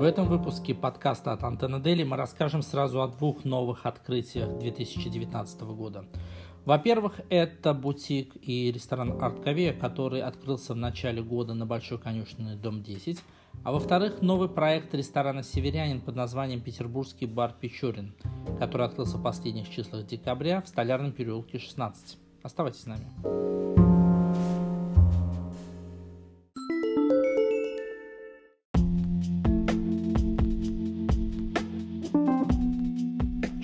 В этом выпуске подкаста от Антенна Дели мы расскажем сразу о двух новых открытиях 2019 года. Во-первых, это бутик и ресторан Арткавея, который открылся в начале года на Большой конюшенной дом 10. А во-вторых, новый проект ресторана «Северянин» под названием «Петербургский бар Печорин», который открылся в последних числах декабря в Столярном переулке 16. Оставайтесь с нами.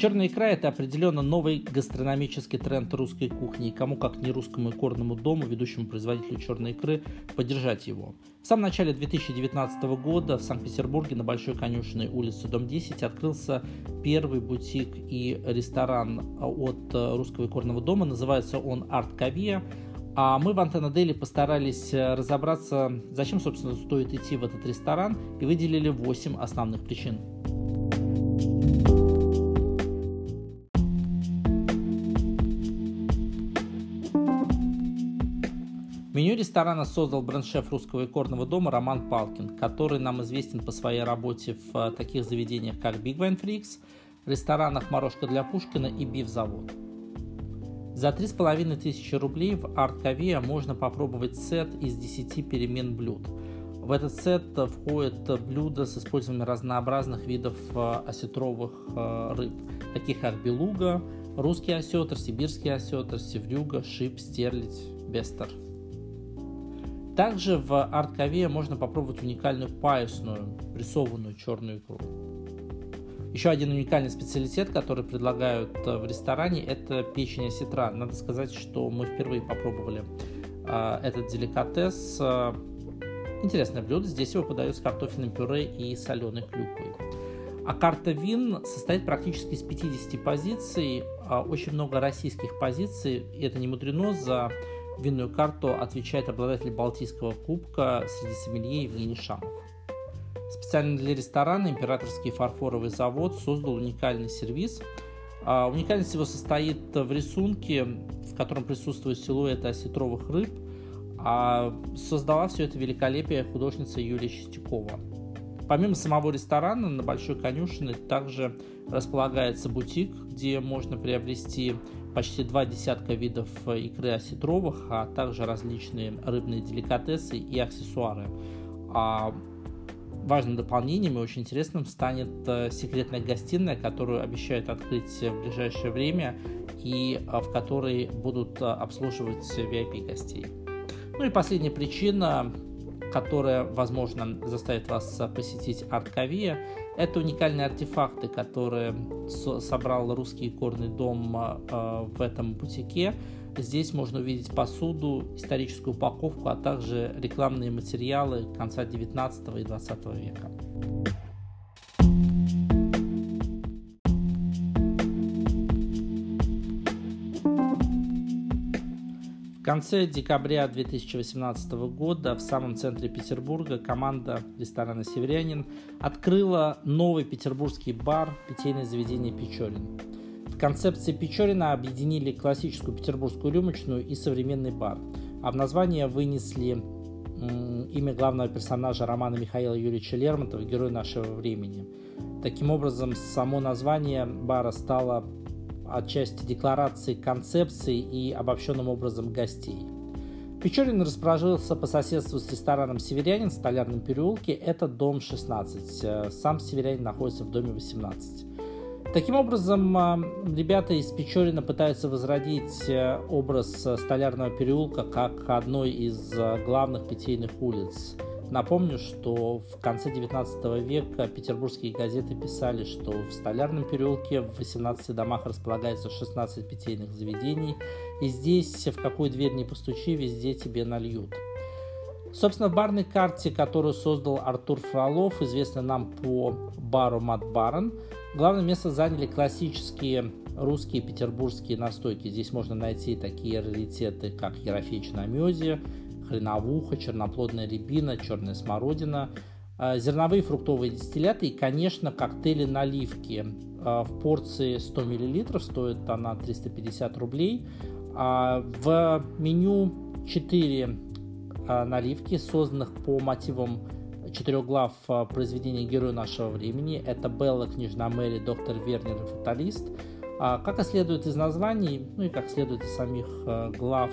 Черная икра – это определенно новый гастрономический тренд русской кухни, и кому как не русскому икорному дому, ведущему производителю черной икры, поддержать его. В самом начале 2019 года в Санкт-Петербурге на Большой конюшенной улице, дом 10, открылся первый бутик и ресторан от русского икорного дома. Называется он «Арт Кавия». А мы в Антенна Дели постарались разобраться, зачем, собственно, стоит идти в этот ресторан, и выделили 8 основных причин. Меню ресторана создал бренд-шеф русского икорного дома Роман Палкин, который нам известен по своей работе в э, таких заведениях, как Big Wine Freaks, ресторанах «Морожка для Пушкина» и «Биф-завод». За 3500 рублей в Арт можно попробовать сет из 10 перемен блюд. В этот сет входят блюда с использованием разнообразных видов э, осетровых э, рыб, таких как белуга, русский осетр, сибирский осетр, севрюга, шип, стерлядь, бестер – также в арт-каве можно попробовать уникальную паюсную, прессованную черную икру. Еще один уникальный специалитет, который предлагают э, в ресторане, это печень осетра. Надо сказать, что мы впервые попробовали э, этот деликатес. Э, интересное блюдо. Здесь его подают с картофельным пюре и соленой клюквой. А карта вин состоит практически из 50 позиций, э, очень много российских позиций, и это не мудрено за винную карту отвечает обладатель Балтийского кубка среди сомелье Евгений Шамов. Специально для ресторана императорский фарфоровый завод создал уникальный сервис. А, уникальность его состоит в рисунке, в котором присутствуют силуэты осетровых рыб, а создала все это великолепие художница Юлия Чистякова. Помимо самого ресторана, на Большой конюшине также располагается бутик, где можно приобрести почти два десятка видов э, икры осетровых, а также различные рыбные деликатесы и аксессуары. А важным дополнением и очень интересным станет э, секретная гостиная, которую обещают открыть в ближайшее время и э, в которой будут обслуживать VIP гостей. Ну и последняя причина, которая, возможно, заставит вас посетить Арткавия, это уникальные артефакты, которые собрал русский горный дом а, в этом бутике. Здесь можно увидеть посуду, историческую упаковку, а также рекламные материалы конца 19 и 20 века. Конце декабря 2018 года в самом центре Петербурга команда ресторана «Северянин» открыла новый петербургский бар питейное заведение «Печорин». В концепции Печорина объединили классическую петербургскую рюмочную и современный бар, а в название вынесли имя главного персонажа романа Михаила Юрьевича Лермонтова «Герой нашего времени». Таким образом, само название бара стало отчасти декларации концепции и обобщенным образом гостей. Печорин расположился по соседству с рестораном «Северянин» в Столярном переулке. Это дом 16. Э, сам «Северянин» находится в доме 18. Таким образом, э, ребята из Печорина пытаются возродить э, образ Столярного переулка как одной из главных питейных улиц – Напомню, что в конце 19 века петербургские газеты писали, что в Столярном переулке в 18 домах располагается 16 питейных заведений, и здесь в какую дверь не постучи, везде тебе нальют. Собственно, в барной карте, которую создал Артур Фролов, известный нам по бару Мат Барон, главное место заняли классические русские петербургские настойки. Здесь можно найти такие раритеты, как Ерофеич на хреновуха, черноплодная рябина, черная смородина, а, зерновые фруктовые дистилляты и, конечно, коктейли-наливки. А, в порции 100 мл стоит она 350 рублей. А, в меню 4 наливки, созданных по мотивам четырех глав произведения «Герой нашего времени». Это Белла, княжна Мэри, доктор Вернер и фаталист. Как и следует из названий, ну и как следует из самих глав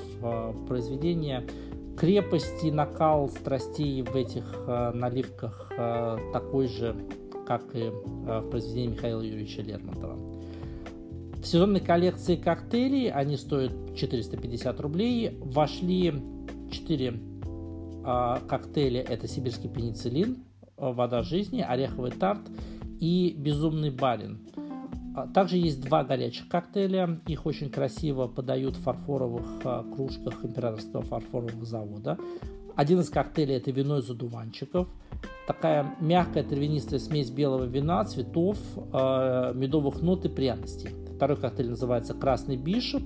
произведения, крепость и накал страстей в этих наливках такой же, как и в произведении Михаила Юрьевича Лермонтова. В сезонной коллекции коктейлей, они стоят 450 рублей, вошли 4 а, коктейля. Это сибирский пенициллин, вода жизни, ореховый тарт и безумный барин. А, также есть два горячих коктейля. Их очень красиво подают в фарфоровых а, кружках императорского фарфорового завода. Один из коктейлей это вино из одуванчиков. Такая мягкая травянистая смесь белого вина, цветов, медовых нот и пряностей. Второй коктейль называется «Красный бишоп».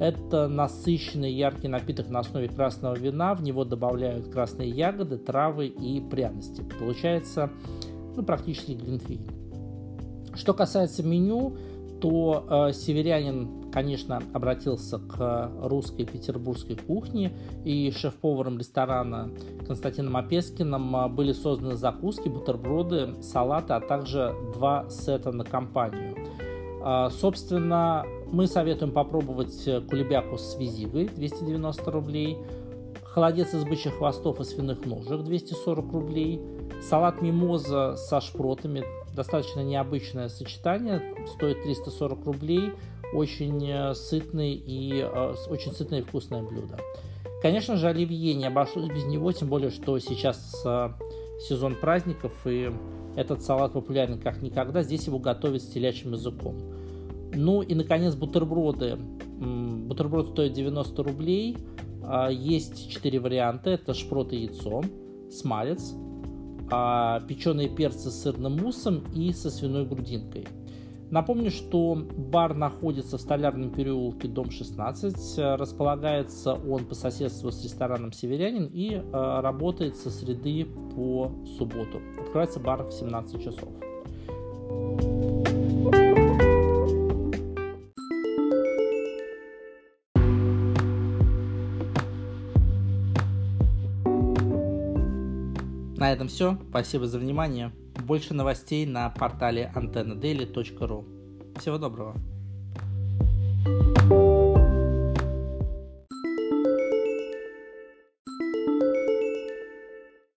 Это насыщенный яркий напиток на основе красного вина. В него добавляют красные ягоды, травы и пряности. Получается ну, практически глинтвейн. Что касается меню, то э, северянин, конечно, обратился к русской петербургской кухне, и шеф-поваром ресторана Константином Опескиным э, были созданы закуски, бутерброды, салаты, а также два сета на компанию. А, собственно, мы советуем попробовать кулебяку с визигой 290 рублей, холодец из бычьих хвостов и свиных ножек 240 рублей, салат мимоза со шпротами, достаточно необычное сочетание, стоит 340 рублей, очень э, сытный и э, очень сытное и вкусное блюдо. Конечно же, оливье не обошлось без него, тем более, что сейчас э, сезон праздников и этот салат популярен как никогда. Здесь его готовят с телячьим языком. Ну и, наконец, бутерброды. Бутерброд стоит 90 рублей. А, есть четыре варианта. Это шпрот и яйцо, смалец, а, печеные перцы с сырным муссом и со свиной грудинкой. Напомню, что бар находится в Столярном переулке, дом 16. Располагается он по соседству с рестораном «Северянин» и э, работает со среды по субботу. Открывается бар в 17 часов. На этом все. Спасибо за внимание. Больше новостей на портале antennadaily.ru. Всего доброго. thank you